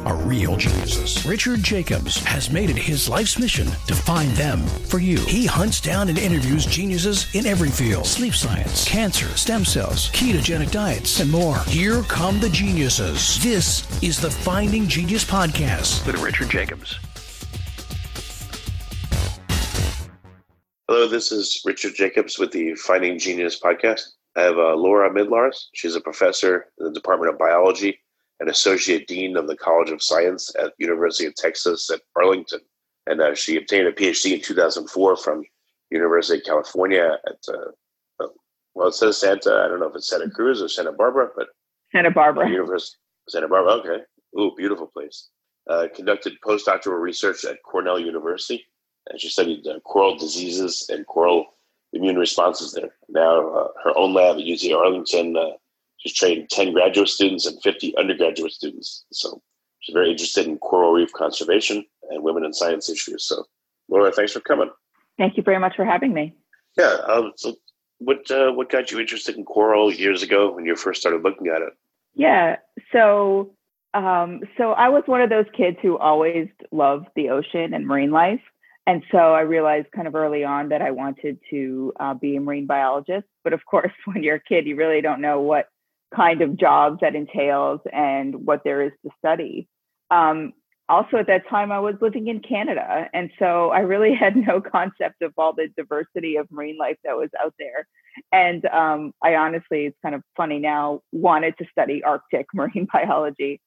are real geniuses. Richard Jacobs has made it his life's mission to find them for you. He hunts down and interviews geniuses in every field sleep science, cancer, stem cells, ketogenic diets, and more. Here come the geniuses. This is the Finding Genius Podcast with Richard Jacobs. Hello, this is Richard Jacobs with the Finding Genius Podcast. I have uh, Laura Mydlarz. She's a professor in the Department of Biology an associate dean of the College of Science at University of Texas at Arlington, and uh, she obtained a PhD in 2004 from University of California at uh, uh, well, it says Santa. I don't know if it's Santa Cruz or Santa Barbara, but Santa Barbara University Santa Barbara. Okay, ooh, beautiful place. Uh, conducted postdoctoral research at Cornell University, and she studied uh, coral diseases and coral immune responses there. Now, uh, her own lab at UT Arlington She's trained 10 graduate students and 50 undergraduate students. So she's very interested in coral reef conservation and women in science issues. So, Laura, thanks for coming. Thank you very much for having me. Yeah. Um, so, what uh, what got you interested in coral years ago when you first started looking at it? Yeah. So, um, so I was one of those kids who always loved the ocean and marine life. And so I realized kind of early on that I wanted to uh, be a marine biologist. But of course, when you're a kid, you really don't know what kind of jobs that entails and what there is to study. Um, also, at that time, I was living in Canada. And so I really had no concept of all the diversity of marine life that was out there. And um, I honestly, it's kind of funny now, wanted to study Arctic marine biology.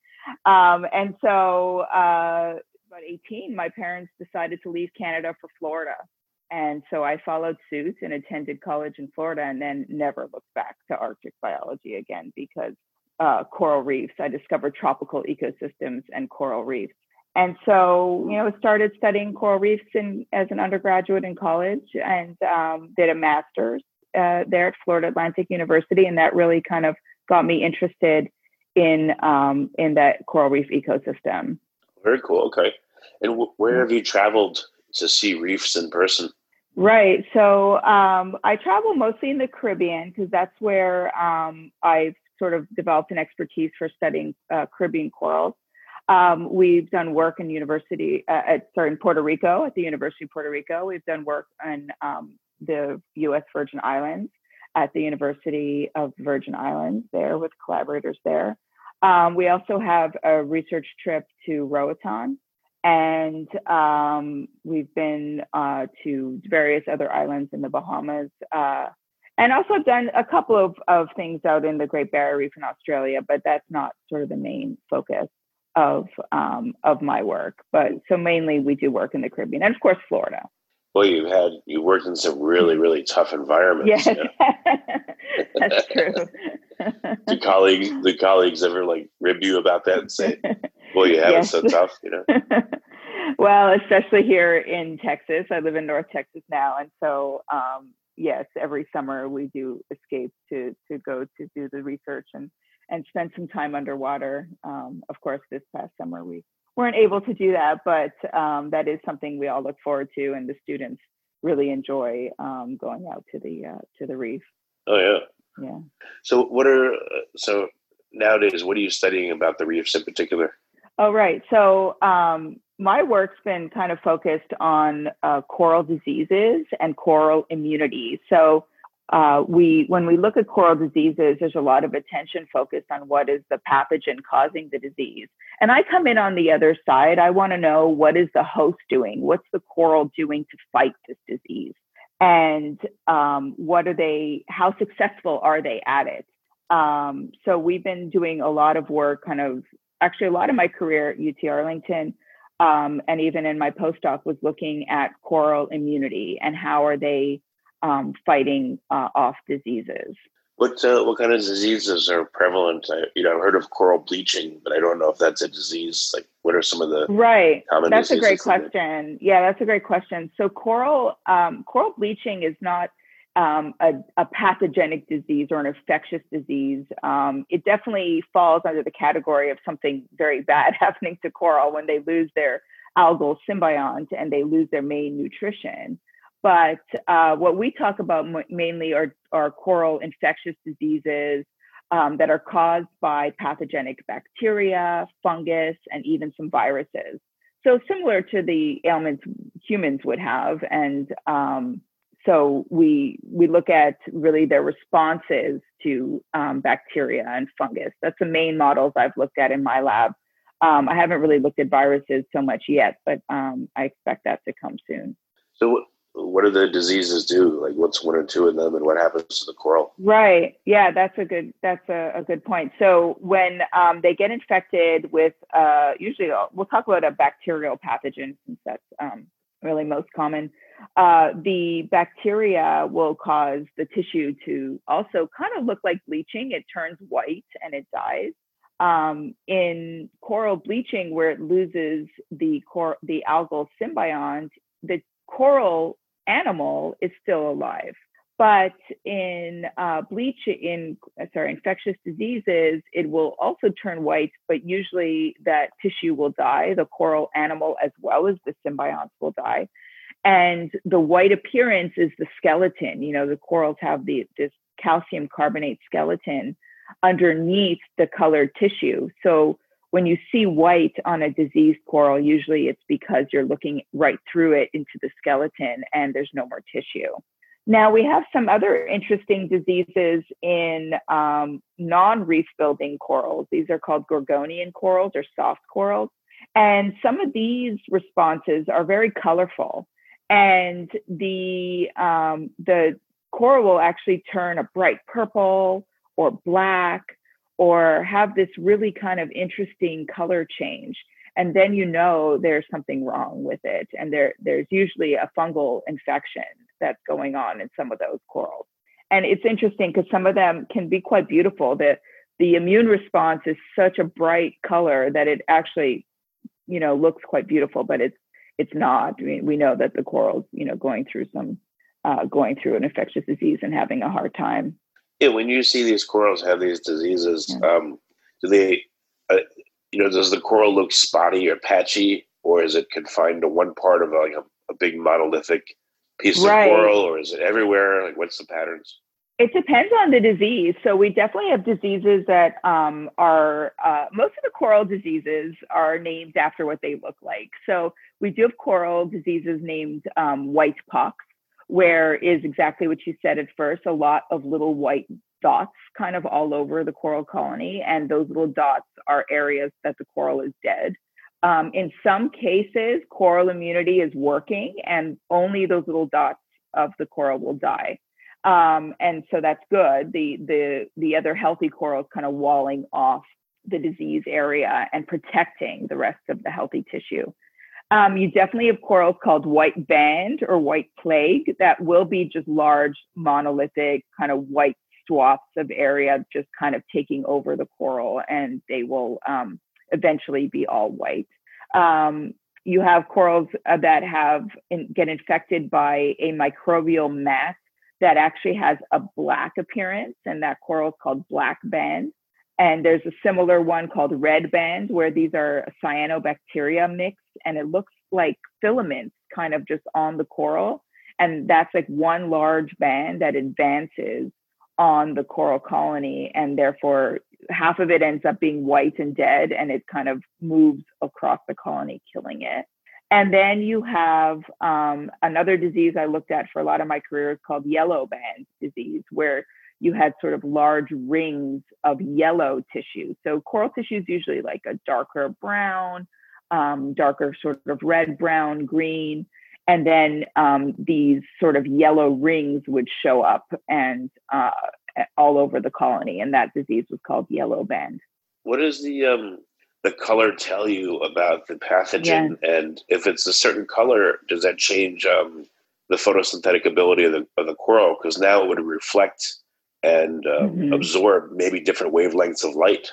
Um, and so, uh, about 18, my parents decided to leave Canada for Florida. And so I followed suit and attended college in Florida and then never looked back to Arctic biology again because uh, coral reefs, I discovered tropical ecosystems and coral reefs. And so, you know, started studying coral reefs in, as an undergraduate in college and um, did a master's uh, there at Florida Atlantic University. And that really kind of got me interested in, um, in that coral reef ecosystem. Very cool. Okay. And w- where have you traveled to see reefs in person? Right. So um, I travel mostly in the Caribbean because that's where um, I've sort of developed an expertise for studying uh, Caribbean corals. Um, we've done work in university uh, at sorry in Puerto Rico at the University of Puerto Rico. We've done work in um, the U.S. Virgin Islands at the University of Virgin Islands there with collaborators there. Um, we also have a research trip to Roatan and um, we've been uh, to various other islands in the Bahamas. Uh, and also done a couple of, of things out in the Great Barrier Reef in Australia, but that's not sort of the main focus of um, of my work. But so mainly we do work in the Caribbean and of course Florida. Well, you've had you worked in some really really tough environments. Yes, that's true. do colleagues do colleagues ever like rib you about that and say, "Well, you have yes. it so tough," you know? well, especially here in Texas. I live in North Texas now, and so um, yes, every summer we do escape to to go to do the research and and spend some time underwater. Um, of course, this past summer we weren't able to do that, but um, that is something we all look forward to, and the students really enjoy um, going out to the uh, to the reef. Oh yeah, yeah. So what are so nowadays? What are you studying about the reefs in particular? Oh right. So um, my work's been kind of focused on uh, coral diseases and coral immunity. So uh, we when we look at coral diseases, there's a lot of attention focused on what is the pathogen causing the disease. And I come in on the other side. I want to know what is the host doing? What's the coral doing to fight this disease? And um, what are they? How successful are they at it? Um, so we've been doing a lot of work, kind of actually a lot of my career at UT Arlington. Um, and even in my postdoc was looking at coral immunity and how are they um, fighting uh, off diseases. What uh, what kind of diseases are prevalent? I, you know, I've heard of coral bleaching, but I don't know if that's a disease. Like, what are some of the right? Common that's a great question. Yeah, that's a great question. So coral um, coral bleaching is not um, a, a, pathogenic disease or an infectious disease, um, it definitely falls under the category of something very bad happening to coral when they lose their algal symbiont and they lose their main nutrition. But uh, what we talk about mainly are, are coral infectious diseases um, that are caused by pathogenic bacteria, fungus, and even some viruses. So similar to the ailments humans would have, and um, so we we look at really their responses to um, bacteria and fungus. That's the main models I've looked at in my lab. Um, I haven't really looked at viruses so much yet, but um, I expect that to come soon. So, what do the diseases do? Like, what's one or two of them, and what happens to the coral? Right. Yeah, that's a good that's a, a good point. So, when um, they get infected with, uh, usually uh, we'll talk about a bacterial pathogen since that's um, really most common uh, the bacteria will cause the tissue to also kind of look like bleaching. It turns white and it dies. Um, in coral bleaching, where it loses the cor- the algal symbiont, the coral animal is still alive. But in uh, bleach, in sorry, infectious diseases, it will also turn white, but usually that tissue will die. The coral animal, as well as the symbionts, will die and the white appearance is the skeleton you know the corals have the this calcium carbonate skeleton underneath the colored tissue. So when you see white on a diseased coral usually it's because you're looking right through it into the skeleton and there's no more tissue. Now we have some other interesting diseases in um, non-reef building corals. These are called gorgonian corals or soft corals. And some of these responses are very colorful and the um, the coral will actually turn a bright purple or black or have this really kind of interesting color change. And then you know there's something wrong with it. And there there's usually a fungal infection that's going on in some of those corals. And it's interesting because some of them can be quite beautiful. The the immune response is such a bright color that it actually you know looks quite beautiful but it's it's not. I mean, we know that the coral's, you know, going through some, uh, going through an infectious disease and having a hard time. Yeah, when you see these corals have these diseases, yeah. um, do they, uh, you know, does the coral look spotty or patchy, or is it confined to one part of like a, a big monolithic piece right. of coral, or is it everywhere? Like, what's the patterns? It depends on the disease. So we definitely have diseases that um, are uh, most of the coral diseases are named after what they look like. So we do have coral diseases named um, white pox, where is exactly what you said at first, a lot of little white dots kind of all over the coral colony, and those little dots are areas that the coral is dead. Um, in some cases, coral immunity is working, and only those little dots of the coral will die. Um, and so that's good. The the the other healthy coral is kind of walling off the disease area and protecting the rest of the healthy tissue. Um, you definitely have corals called white band or white plague that will be just large monolithic kind of white swaths of area just kind of taking over the coral and they will um, eventually be all white. Um, you have corals uh, that have in, get infected by a microbial mass that actually has a black appearance, and that coral is called black band. And there's a similar one called red band, where these are cyanobacteria mixed, and it looks like filaments kind of just on the coral. And that's like one large band that advances on the coral colony, and therefore half of it ends up being white and dead, and it kind of moves across the colony, killing it. And then you have um, another disease I looked at for a lot of my career is called yellow band disease, where you had sort of large rings of yellow tissue. So coral tissue is usually like a darker brown, um, darker sort of red, brown, green. And then um, these sort of yellow rings would show up and uh, all over the colony. And that disease was called yellow band. What is the um, the color tell you about the pathogen? Yeah. And if it's a certain color, does that change um, the photosynthetic ability of the, of the coral? Because now it would reflect and uh, mm-hmm. absorb maybe different wavelengths of light.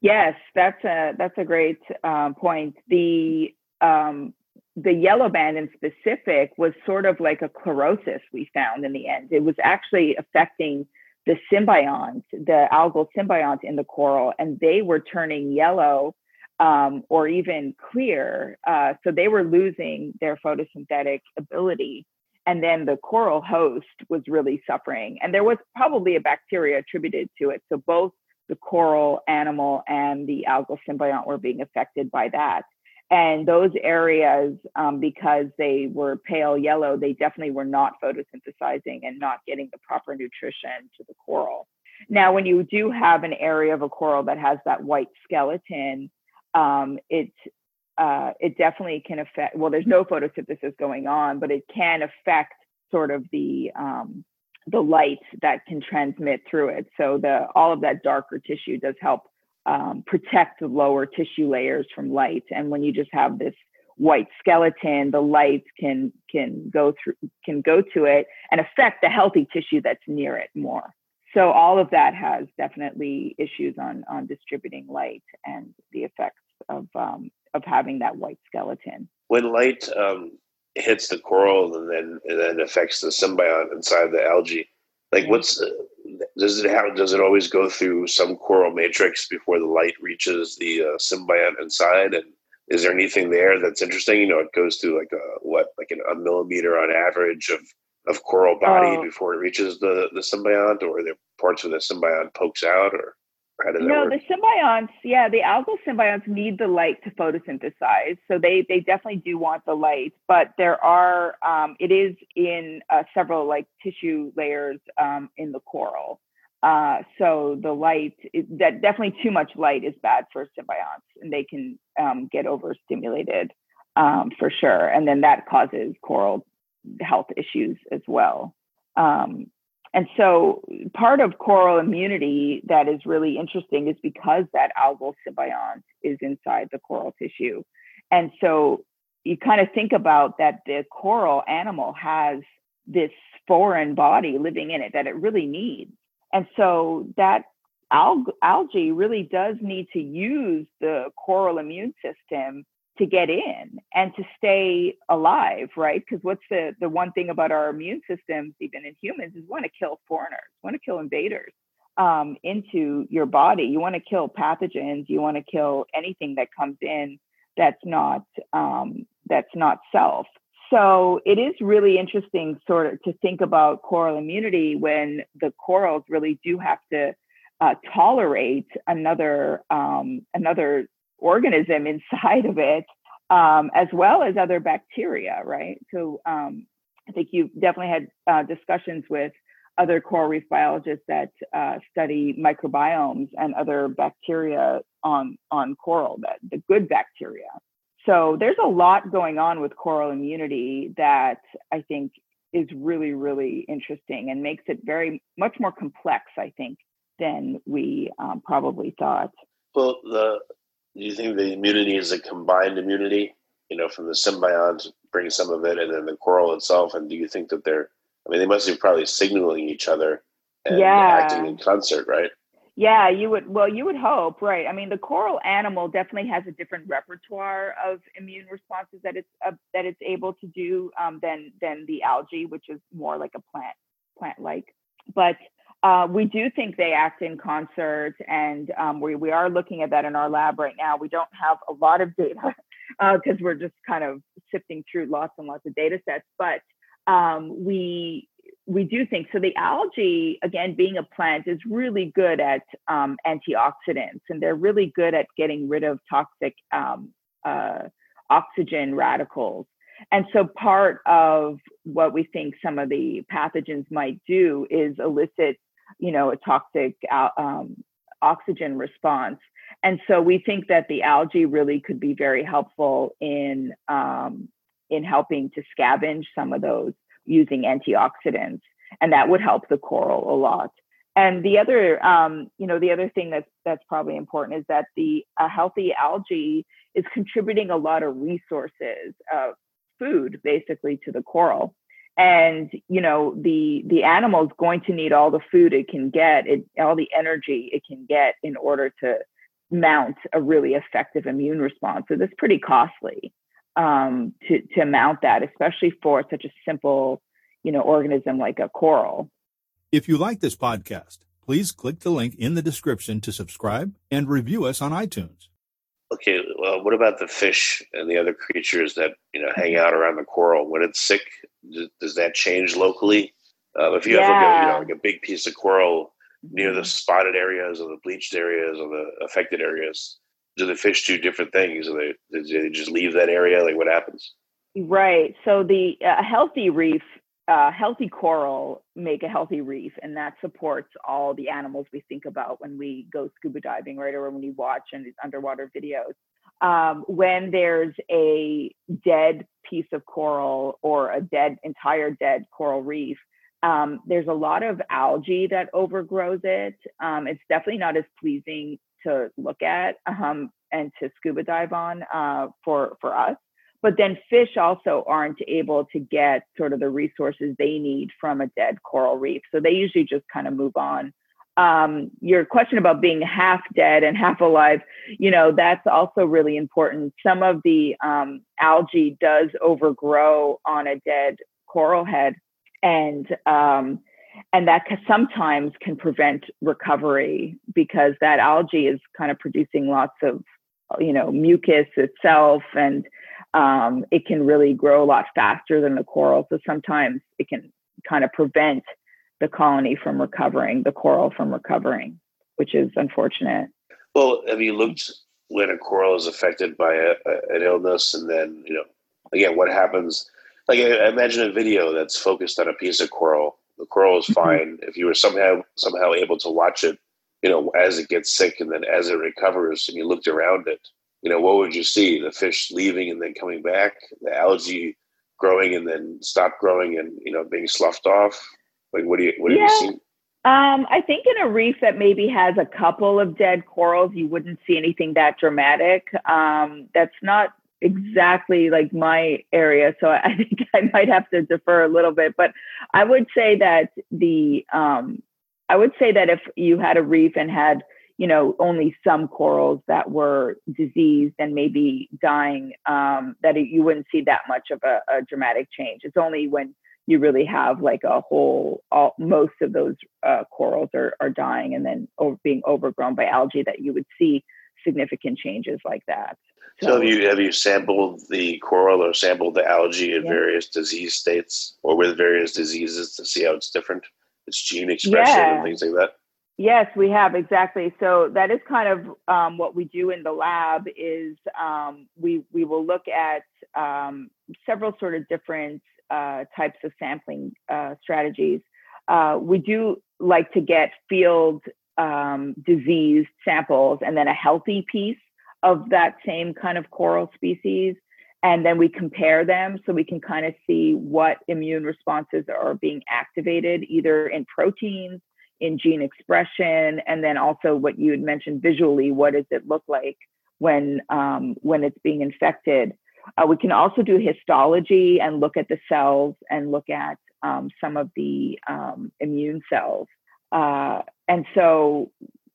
Yes, that's a that's a great um, point. The um, the yellow band in specific was sort of like a chlorosis we found in the end. It was actually affecting the symbiont, the algal symbiont in the coral, and they were turning yellow um, or even clear. Uh, so they were losing their photosynthetic ability. And then the coral host was really suffering. And there was probably a bacteria attributed to it. So both the coral animal and the algal symbiont were being affected by that. And those areas, um, because they were pale yellow, they definitely were not photosynthesizing and not getting the proper nutrition to the coral. Now, when you do have an area of a coral that has that white skeleton, um, uh, it definitely can affect. Well, there's no photosynthesis going on, but it can affect sort of the um, the light that can transmit through it. So the all of that darker tissue does help um, protect the lower tissue layers from light. And when you just have this white skeleton, the light can can go through can go to it and affect the healthy tissue that's near it more. So all of that has definitely issues on on distributing light and the effects of um, of having that white skeleton. When light um, hits the coral and then and then affects the symbiont inside the algae, like what's does it have does it always go through some coral matrix before the light reaches the uh, symbiont inside and is there anything there that's interesting you know it goes through like a what like an, a millimeter on average of of coral body oh. before it reaches the the symbiont or are there parts where the symbiont pokes out or no, the symbionts, yeah, the algal symbionts need the light to photosynthesize. So they they definitely do want the light, but there are um, it is in uh, several like tissue layers um, in the coral. Uh, so the light that definitely too much light is bad for symbionts, and they can um, get overstimulated um, for sure, and then that causes coral health issues as well. Um, and so part of coral immunity that is really interesting is because that algal symbiont is inside the coral tissue. And so you kind of think about that the coral animal has this foreign body living in it that it really needs. And so that alg- algae really does need to use the coral immune system to get in and to stay alive, right? Because what's the the one thing about our immune systems, even in humans, is want to kill foreigners, want to kill invaders um, into your body. You want to kill pathogens. You want to kill anything that comes in that's not um, that's not self. So it is really interesting, sort of, to think about coral immunity when the corals really do have to uh, tolerate another um, another organism inside of it, um, as well as other bacteria, right? So um, I think you've definitely had uh, discussions with other coral reef biologists that uh, study microbiomes and other bacteria on on coral, that the good bacteria. So there's a lot going on with coral immunity that I think is really really interesting and makes it very much more complex. I think than we um, probably thought. Well, the do you think the immunity is a combined immunity? You know, from the symbiont, bring some of it, and then the coral itself. And do you think that they're? I mean, they must be probably signaling each other and yeah. acting in concert, right? Yeah, you would. Well, you would hope, right? I mean, the coral animal definitely has a different repertoire of immune responses that it's uh, that it's able to do um, than than the algae, which is more like a plant plant like. But uh, we do think they act in concert, and um, we, we are looking at that in our lab right now. We don't have a lot of data because uh, we're just kind of sifting through lots and lots of data sets, but um, we we do think so. The algae, again, being a plant, is really good at um, antioxidants, and they're really good at getting rid of toxic um, uh, oxygen radicals. And so part of what we think some of the pathogens might do is elicit you know, a toxic um, oxygen response. And so we think that the algae really could be very helpful in um, in helping to scavenge some of those using antioxidants, and that would help the coral a lot. And the other, um, you know, the other thing that's that's probably important is that the a healthy algae is contributing a lot of resources, uh, food basically to the coral and you know the the animal is going to need all the food it can get it all the energy it can get in order to mount a really effective immune response so that's pretty costly um, to to mount that, especially for such a simple, you know, organism like a coral. If you like this podcast, please click the link in the description to subscribe and review us on iTunes. Okay, well, what about the fish and the other creatures that you know hang out around the coral? When it's sick, does that change locally? Uh, if you yeah. have like a, you know, like a big piece of coral near the mm-hmm. spotted areas or the bleached areas or the affected areas, do the fish do different things? Do they, do they just leave that area? Like what happens? Right. So the uh, healthy reef, healthy coral make a healthy reef, and that supports all the animals we think about when we go scuba diving, right, or when we watch and these underwater videos. Um, when there's a dead piece of coral or a dead entire dead coral reef, um, there's a lot of algae that overgrows it. Um, it's definitely not as pleasing to look at um, and to scuba dive on uh, for for us. But then fish also aren't able to get sort of the resources they need from a dead coral reef, so they usually just kind of move on. Um, your question about being half dead and half alive, you know, that's also really important. Some of the um, algae does overgrow on a dead coral head, and um, and that sometimes can prevent recovery because that algae is kind of producing lots of you know mucus itself and um, it can really grow a lot faster than the coral. So sometimes it can kind of prevent the colony from recovering the coral from recovering which is unfortunate. Well have you looked when a coral is affected by a, a, an illness? And then you know again what happens? Like imagine a video that's focused on a piece of coral. The coral is mm-hmm. fine. If you were somehow somehow able to watch it, you know, as it gets sick and then as it recovers, and you looked around it, you know, what would you see? The fish leaving and then coming back, the algae growing and then stop growing and you know being sloughed off. Like, what do you what do yeah. you see? Um, I think in a reef that maybe has a couple of dead corals, you wouldn't see anything that dramatic. Um, that's not exactly like my area. So I think I might have to defer a little bit, but I would say that the, um, I would say that if you had a reef and had, you know, only some corals that were diseased and maybe dying, um, that you wouldn't see that much of a, a, dramatic change. It's only when you really have like a whole, all, most of those uh, corals are, are dying and then over, being overgrown by algae that you would see significant changes like that. So, have you have you sampled the coral or sampled the algae in yeah. various disease states or with various diseases to see how it's different? Its gene expression yeah. and things like that. Yes, we have exactly. So that is kind of um, what we do in the lab. Is um, we we will look at um, several sort of different uh, types of sampling uh, strategies. Uh, we do like to get field um, diseased samples and then a healthy piece of that same kind of coral species. And then we compare them so we can kind of see what immune responses are being activated, either in proteins, in gene expression, and then also what you had mentioned visually what does it look like when, um, when it's being infected? Uh, we can also do histology and look at the cells and look at um, some of the um, immune cells. Uh, and so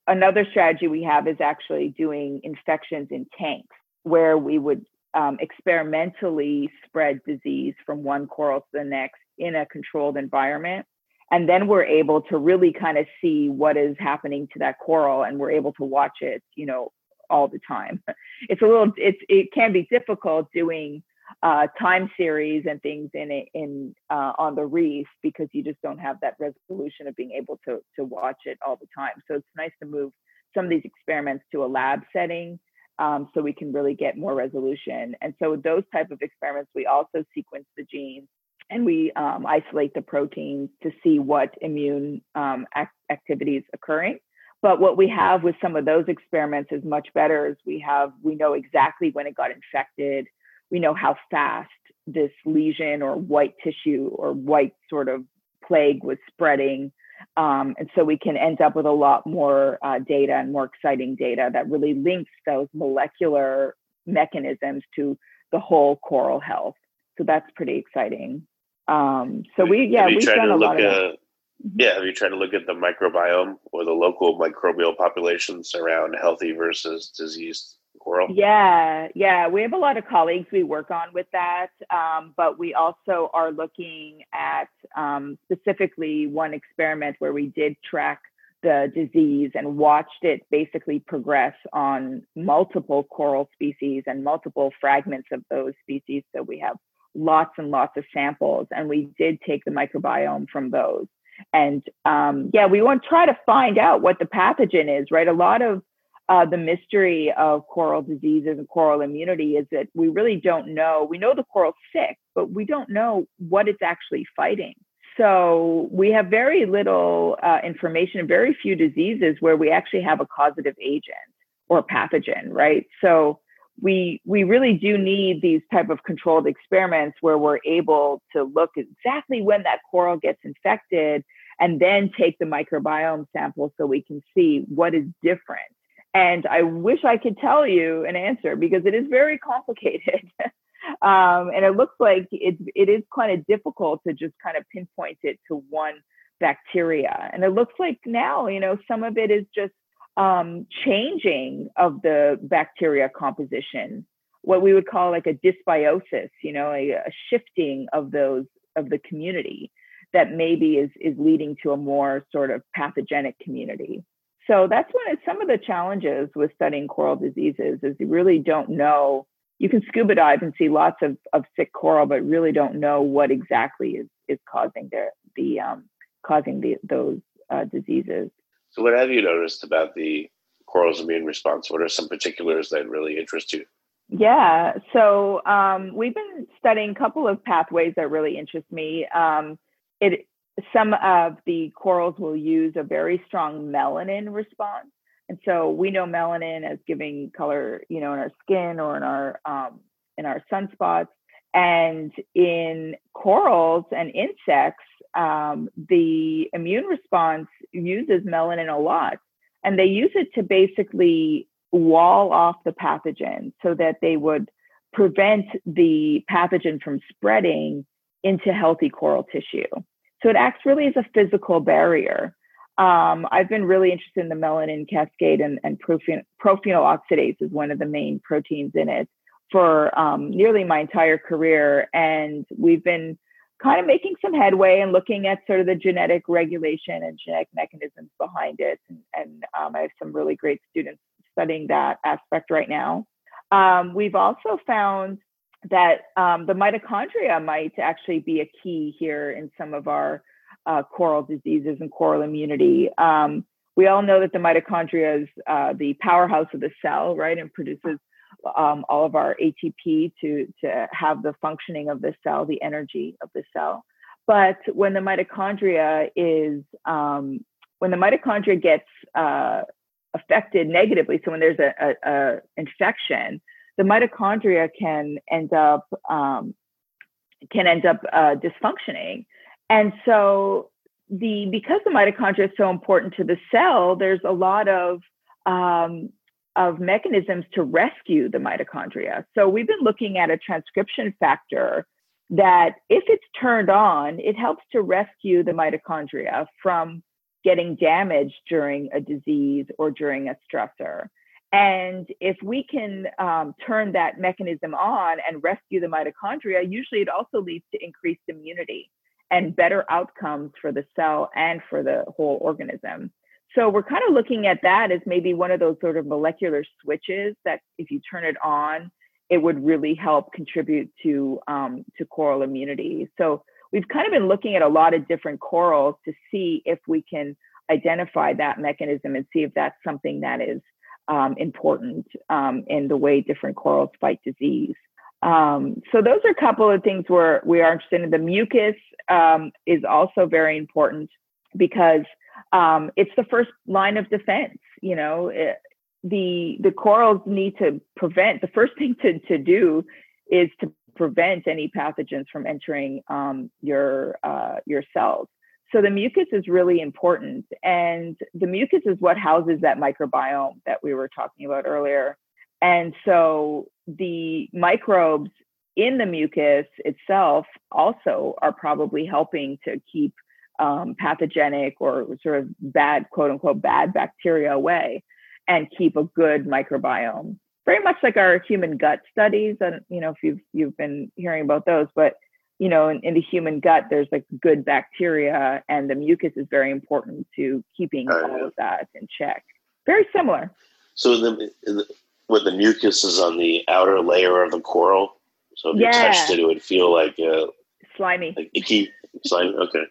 another strategy we have is actually doing infections in tanks where we would um, experimentally spread disease from one coral to the next in a controlled environment. And then we're able to really kind of see what is happening to that coral and we're able to watch it, you know, all the time. It's a little, it's, it can be difficult doing uh, time series and things in it in uh, on the reef because you just don't have that resolution of being able to to watch it all the time. So it's nice to move some of these experiments to a lab setting um, so we can really get more resolution. And so those type of experiments, we also sequence the genes and we um, isolate the proteins to see what immune um, act- activity is occurring. But what we have with some of those experiments is much better. Is we have we know exactly when it got infected we know how fast this lesion or white tissue or white sort of plague was spreading. Um, and so we can end up with a lot more uh, data and more exciting data that really links those molecular mechanisms to the whole coral health. So that's pretty exciting. Um, so we, yeah, we've done a lot of. At, mm-hmm. yeah, have you tried to look at the microbiome or the local microbial populations around healthy versus diseased coral? Yeah, yeah. We have a lot of colleagues we work on with that, um, but we also are looking at um, specifically one experiment where we did track the disease and watched it basically progress on multiple coral species and multiple fragments of those species. So we have lots and lots of samples, and we did take the microbiome from those. And um, yeah, we want to try to find out what the pathogen is, right? A lot of uh, the mystery of coral diseases and coral immunity is that we really don't know. We know the coral's sick, but we don't know what it's actually fighting. So we have very little uh, information, very few diseases where we actually have a causative agent or pathogen, right? So we we really do need these type of controlled experiments where we're able to look exactly when that coral gets infected and then take the microbiome sample so we can see what is different and I wish I could tell you an answer because it is very complicated. um, and it looks like it, it is kind of difficult to just kind of pinpoint it to one bacteria. And it looks like now, you know, some of it is just um, changing of the bacteria composition, what we would call like a dysbiosis, you know, a, a shifting of those of the community that maybe is is leading to a more sort of pathogenic community. So that's one of some of the challenges with studying coral diseases is you really don't know. You can scuba dive and see lots of, of sick coral, but really don't know what exactly is is causing the the um, causing the, those uh, diseases. So, what have you noticed about the coral's immune response? What are some particulars that really interest you? Yeah, so um, we've been studying a couple of pathways that really interest me. Um, it some of the corals will use a very strong melanin response. And so we know melanin as giving color, you know, in our skin or in our um, in our sunspots. And in corals and insects, um, the immune response uses melanin a lot, and they use it to basically wall off the pathogen so that they would prevent the pathogen from spreading into healthy coral tissue. So it acts really as a physical barrier. Um, I've been really interested in the melanin cascade and, and prophen- prophenol oxidase is one of the main proteins in it for um, nearly my entire career. And we've been kind of making some headway and looking at sort of the genetic regulation and genetic mechanisms behind it. And, and um, I have some really great students studying that aspect right now. Um, we've also found that um, the mitochondria might actually be a key here in some of our uh, coral diseases and coral immunity. Um, we all know that the mitochondria is uh, the powerhouse of the cell, right, and produces um, all of our ATP to, to have the functioning of the cell, the energy of the cell. But when the mitochondria is, um, when the mitochondria gets uh, affected negatively, so when there's a, a, a infection, the mitochondria can end up um, can end up uh, dysfunctioning. And so the because the mitochondria is so important to the cell, there's a lot of um, of mechanisms to rescue the mitochondria. So we've been looking at a transcription factor that if it's turned on, it helps to rescue the mitochondria from getting damaged during a disease or during a stressor. And if we can um, turn that mechanism on and rescue the mitochondria, usually it also leads to increased immunity and better outcomes for the cell and for the whole organism. So we're kind of looking at that as maybe one of those sort of molecular switches that if you turn it on, it would really help contribute to um, to coral immunity. So we've kind of been looking at a lot of different corals to see if we can identify that mechanism and see if that's something that is um, important um, in the way different corals fight disease. Um, so those are a couple of things where we are interested in. The mucus um, is also very important because um, it's the first line of defense. You know, it, the the corals need to prevent. The first thing to to do is to prevent any pathogens from entering um, your uh, your cells. So the mucus is really important. And the mucus is what houses that microbiome that we were talking about earlier. And so the microbes in the mucus itself also are probably helping to keep um, pathogenic or sort of bad, quote unquote, bad bacteria away and keep a good microbiome very much like our human gut studies. And you know, if you've you've been hearing about those, but you know, in, in the human gut, there's like good bacteria, and the mucus is very important to keeping Oh, all yeah. of that in check. Very similar. So the, the what the mucus is on the outer layer of the coral. So if you touched it, it would feel like uh, Slimy. like icky slime. Okay.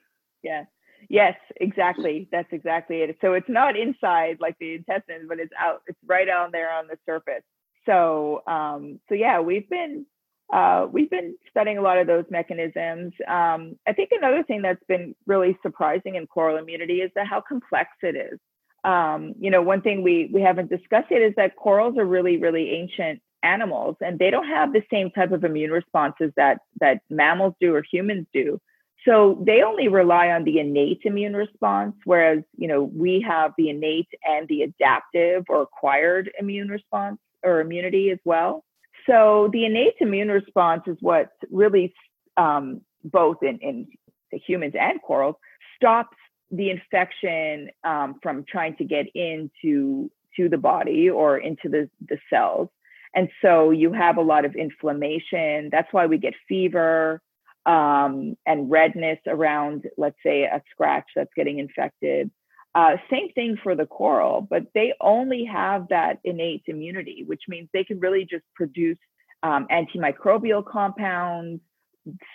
Yeah. Yes, exactly. That's exactly it. So it's not inside like the intestines, but it's out. It's right on there on the surface. So, um, so yeah, we've been uh, we've been studying a lot of those mechanisms. Um, I think another thing that's been really surprising in coral immunity is that how complex it is. Um, you know, one thing we we haven't discussed yet is that corals are really really ancient animals, and they don't have the same type of immune responses that that mammals do or humans do. So they only rely on the innate immune response, whereas you know we have the innate and the adaptive or acquired immune response or immunity as well. So the innate immune response is what really um, both in, in the humans and corals stops the infection um, from trying to get into to the body or into the, the cells. And so you have a lot of inflammation. That's why we get fever um, and redness around, let's say, a scratch that's getting infected. Uh, same thing for the coral, but they only have that innate immunity, which means they can really just produce um, antimicrobial compounds,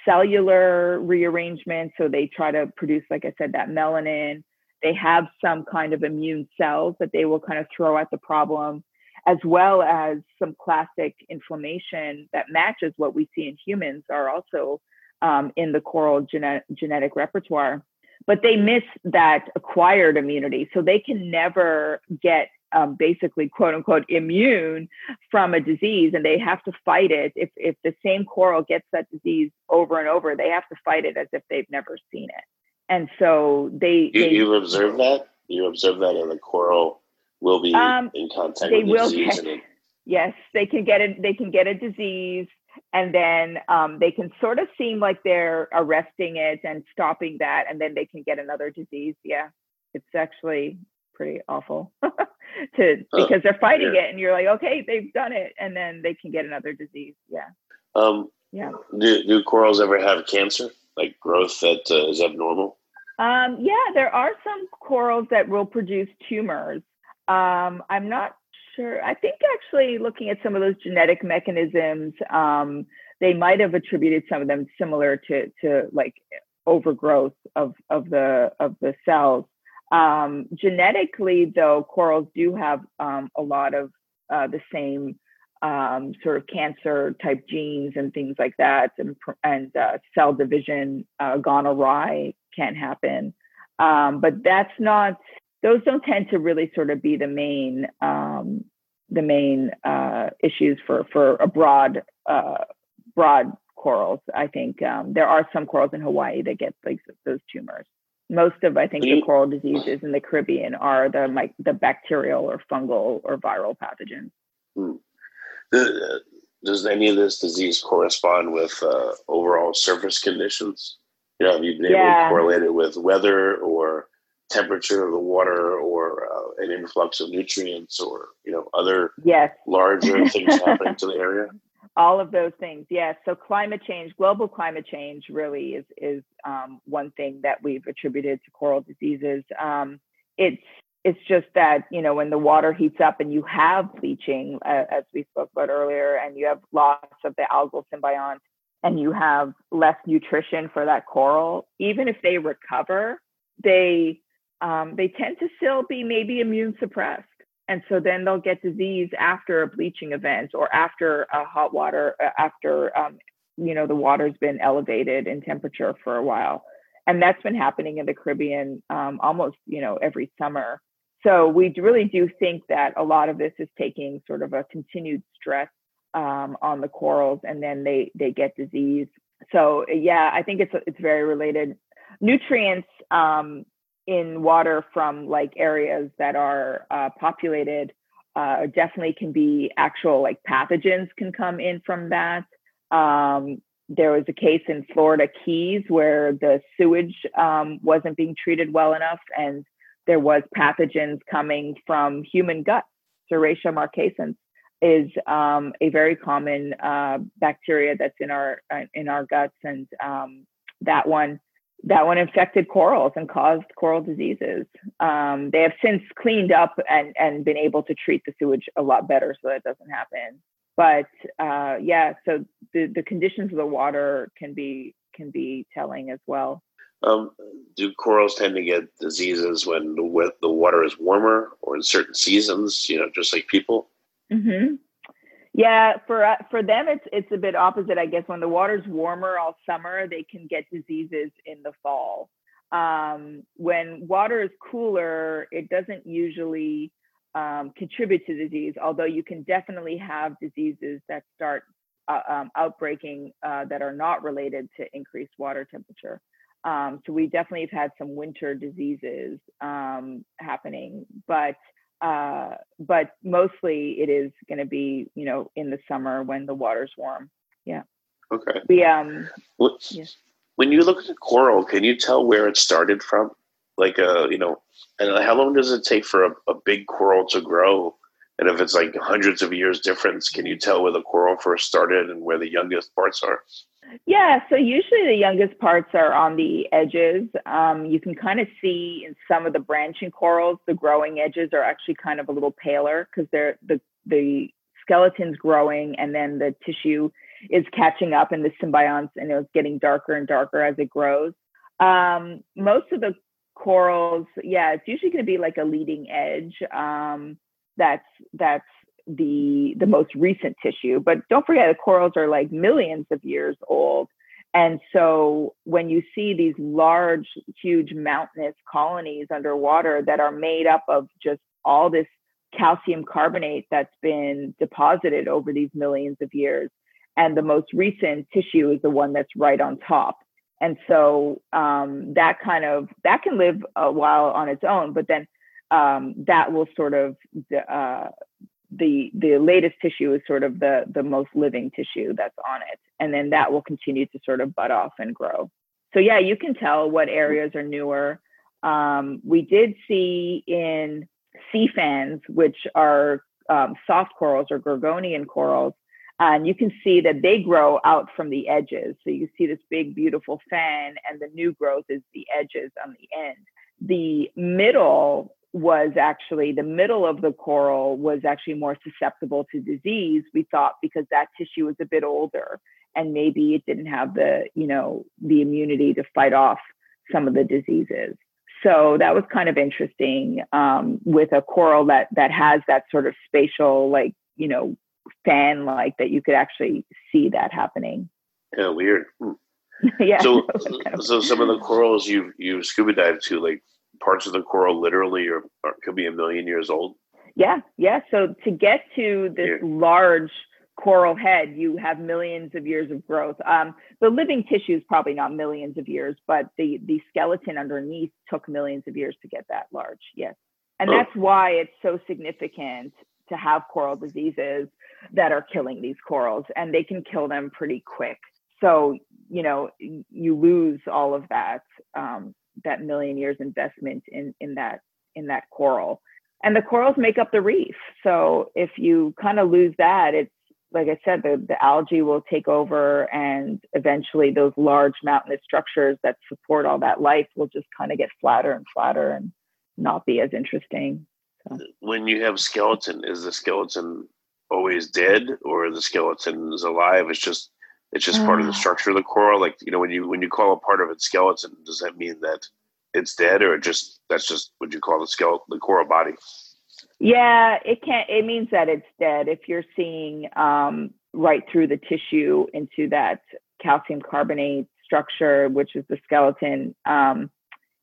cellular rearrangement. So they try to produce, like I said, that melanin. They have some kind of immune cells that they will kind of throw at the problem, as well as some classic inflammation that matches what we see in humans are also um, in the coral genet- genetic repertoire. But they miss that acquired immunity. So they can never get um, basically quote unquote immune from a disease and they have to fight it. If, if the same coral gets that disease over and over, they have to fight it as if they've never seen it. And so they, You, they you observe that? You observe that in the coral will be Um, in contact they with the will disease get- yes they can get it they can get a disease and then um, they can sort of seem like they're arresting it and stopping that and then they can get another disease yeah it's actually pretty awful to Oh, because they're fighting yeah. it and you're like okay they've done it and then they can get another disease yeah um, yeah do, do corals ever have cancer? Like growth that uh, is abnormal? Um, yeah, there are some corals that will produce tumors. Um, I'm not sure. I think actually looking at some of those genetic mechanisms, um, they might have attributed some of them similar to to like overgrowth of of the of the cells. Um, genetically, though, corals do have um, a lot of uh, the same um, sort of cancer type genes and things like that, and, and uh, cell division uh, gone awry can happen. Um, but that's not; those don't tend to really sort of be the main um, the main uh, issues for for a broad uh, broad corals. I think um, there are some corals in Hawaii that get like those tumors. Most of I think the coral diseases in the Caribbean are the like the bacterial or fungal or viral pathogens. The- Does any of this disease correspond with uh, overall surface conditions? You know, have you been able Yeah. to correlate it with weather temperature of the water or uh, an influx of nutrients or, you know, other Yes, larger things happening to the area? all of those things yes. So climate change global climate change really is is um, one thing that we've attributed to coral diseases. Um, it's it's just that you know when the water heats up and you have bleaching uh, as we spoke about earlier and you have loss of the algal symbiont and you have less nutrition for that coral even if they recover they um, they tend to still be maybe immune suppressed. And so then they'll get disease after a bleaching event or after a hot water uh, after um, you know the water's been elevated in temperature for a while. And that's been happening in the caribbean um, almost you know every summer. So we really do think that a lot of this is taking sort of a continued stress um, on the corals and then they they get disease. So yeah i think it's it's very related. Nutrients um, in water from like areas that are uh, populated uh, definitely can be actual like pathogens can come in from that. Um, there was a case in Florida Keys where the sewage um, wasn't being treated well enough, and there was pathogens coming from human guts, Serratia marcescens, is um, a very common uh, bacteria that's in our uh, in our guts, and um, that one that one infected corals and caused coral diseases. Um, they have since cleaned up and, and been able to treat the sewage a lot better so that doesn't happen. But uh, yeah, so the, the conditions of the water can be can be telling as well. Um, do corals tend to get diseases when the, the water is warmer or in certain seasons? You know, just like people. Mm-hmm. Yeah, for uh, for them it's it's a bit opposite, I guess. When the water's warmer all summer, they can get diseases in the fall. Um, when water is cooler, it doesn't usually um, contribute to disease, although you can definitely have diseases that start uh, um, outbreaking uh, that are not related to increased water temperature. Um, so we definitely have had some winter diseases um, happening, but uh, but mostly it is going to be, you know, in the summer when the water's warm. Yeah. Okay. We um. Yeah. When you look at the coral, can you tell where it started from? Like, uh, you know, and how long does it take for a, a big coral to grow? And if it's like hundreds of years difference, can you tell where the coral first started and where the youngest parts are? Yeah, so usually the youngest parts are on the edges. Um, you can kind of see in some of the branching corals, the growing edges are actually kind of a little paler because they're the the skeleton's growing and then the tissue is catching up in the symbionts and it's getting darker and darker as it grows. Um, most of the corals, yeah, it's usually going to be like a leading edge. Um, that's that's the the most recent tissue but don't forget the corals are like millions of years old. And so when you see these large huge mountainous colonies underwater that are made up of just all this calcium carbonate that's been deposited over these millions of years and the most recent tissue is the one that's right on top. And so um, that kind of that can live a while on its own but then um, that will sort of uh, the the latest tissue is sort of the the most living tissue that's on it. And then that will continue to sort of bud off and grow. So yeah you can tell what areas are newer. Um, we did see in sea fans which are um, soft corals or gorgonian corals and you can see that they grow out from the edges. So you see this big beautiful fan and the new growth is the edges on the end. The middle was actually the middle of the coral was actually more susceptible to disease we thought because that tissue was a bit older and maybe it didn't have the you know the immunity to fight off some of the diseases. So that was kind of interesting um, with a coral that that has that sort of spatial like you know fan like that you could actually see that happening. Yeah weird. Hmm. yeah so so some of the corals you you scuba dive to like parts of the coral literally or, or could be a million years old? Yeah, yeah. So to get to this yeah. large coral head, you have millions of years of growth. Um, the living tissue is probably not millions of years, but the the skeleton underneath took millions of years to get that large. Yes, and oh. that's why it's so significant to have coral diseases that are killing these corals, and they can kill them pretty quick. So you know you lose all of that um, that million years investment in in that in that coral. And the corals make up the reef. So if you kind of lose that it's like i said the, the algae will take over and eventually those large mountainous structures that support all that life will just kind of get flatter and flatter and not be as interesting. So. when you have skeleton is the skeleton always dead or the skeleton is alive? It's just it's just part of the structure of the coral. Like you know, when you when you call a part of its skeleton, does that mean that it's dead, or just that's just what you call the skeleton, the coral body? Yeah, it can't. It means that it's dead if you're seeing um, right through the tissue into that calcium carbonate structure, which is the skeleton. Um,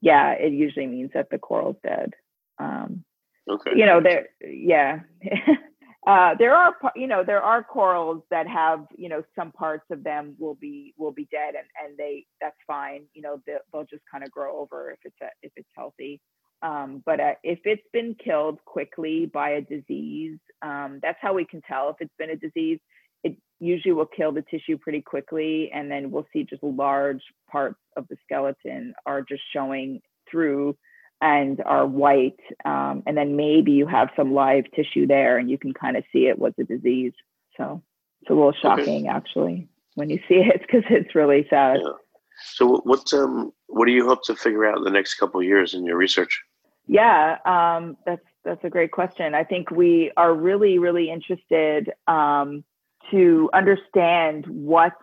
yeah, it usually means that the coral's dead. Um, okay. You know, there. Yeah. Uh, there are you know there are corals that have you know some parts of them will be will be dead and and they that's fine you know they'll, they'll just kind of grow over if it's a, if it's healthy. Um, but uh, if it's been killed quickly by a disease um, that's how we can tell if it's been a disease. It usually will kill the tissue pretty quickly and then we'll see just large parts of the skeleton are just showing through and are white. Um, and then maybe you have some live tissue there and you can kind of see it was a disease. So it's a little shocking okay. actually when you see it because it's really sad. Yeah. So what um, what do you hope to figure out in the next couple years in your research? Yeah, um, that's that's a great question. I think we are really really interested um, to understand what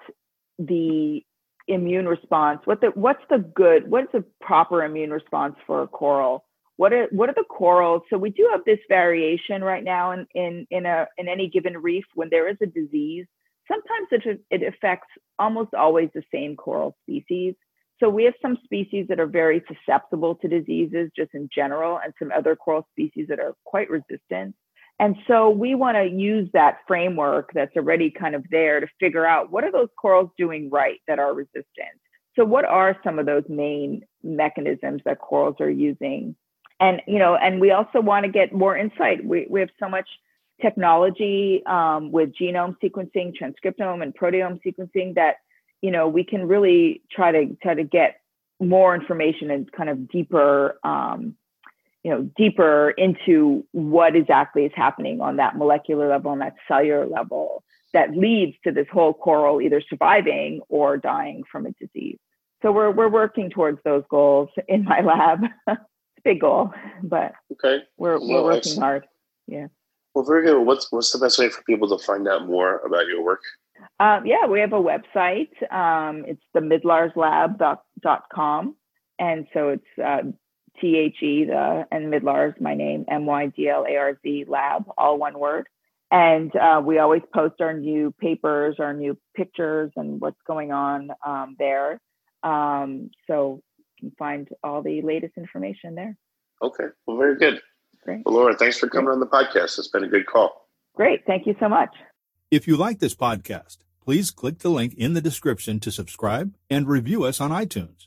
the immune response? What the what's the good what's the proper immune response for a coral? What are what are the corals? So we do have this variation right now in in in a in any given reef when there is a disease. Sometimes it, it affects almost always the same coral species. So we have some species that are very susceptible to diseases just in general and some other coral species that are quite resistant and so we want to use that framework that's already kind of there to figure out what are those corals doing right that are resistant. So what are some of those main mechanisms that corals are using? And you know, and we also want to get more insight. We we have so much technology um, with genome sequencing, transcriptome, and proteome sequencing that you know we can really try to try to get more information and kind of deeper um, you know deeper into what exactly is happening on that molecular level on that cellular level that leads to this whole coral either surviving or dying from a disease. So we're we're working towards those goals in my lab. It's a big goal but okay. we're we're working hard. Yeah. Well very good. What's what's the best way for people to find out more about your work? Um, yeah we have a website. Um, it's the mydlarzlab.com and so it's uh, T H E the and Mydlarz my name M Y D L A R Z lab all one word. And uh, we always post our new papers our new pictures and what's going on um, there. Um, so you can find all the latest information there. Okay. Well very good. Great. Well laura thanks for coming Great. on the podcast. It's been a good call. Great. Thank you so much. If you like this podcast please click the link in the description to subscribe and review us on itunes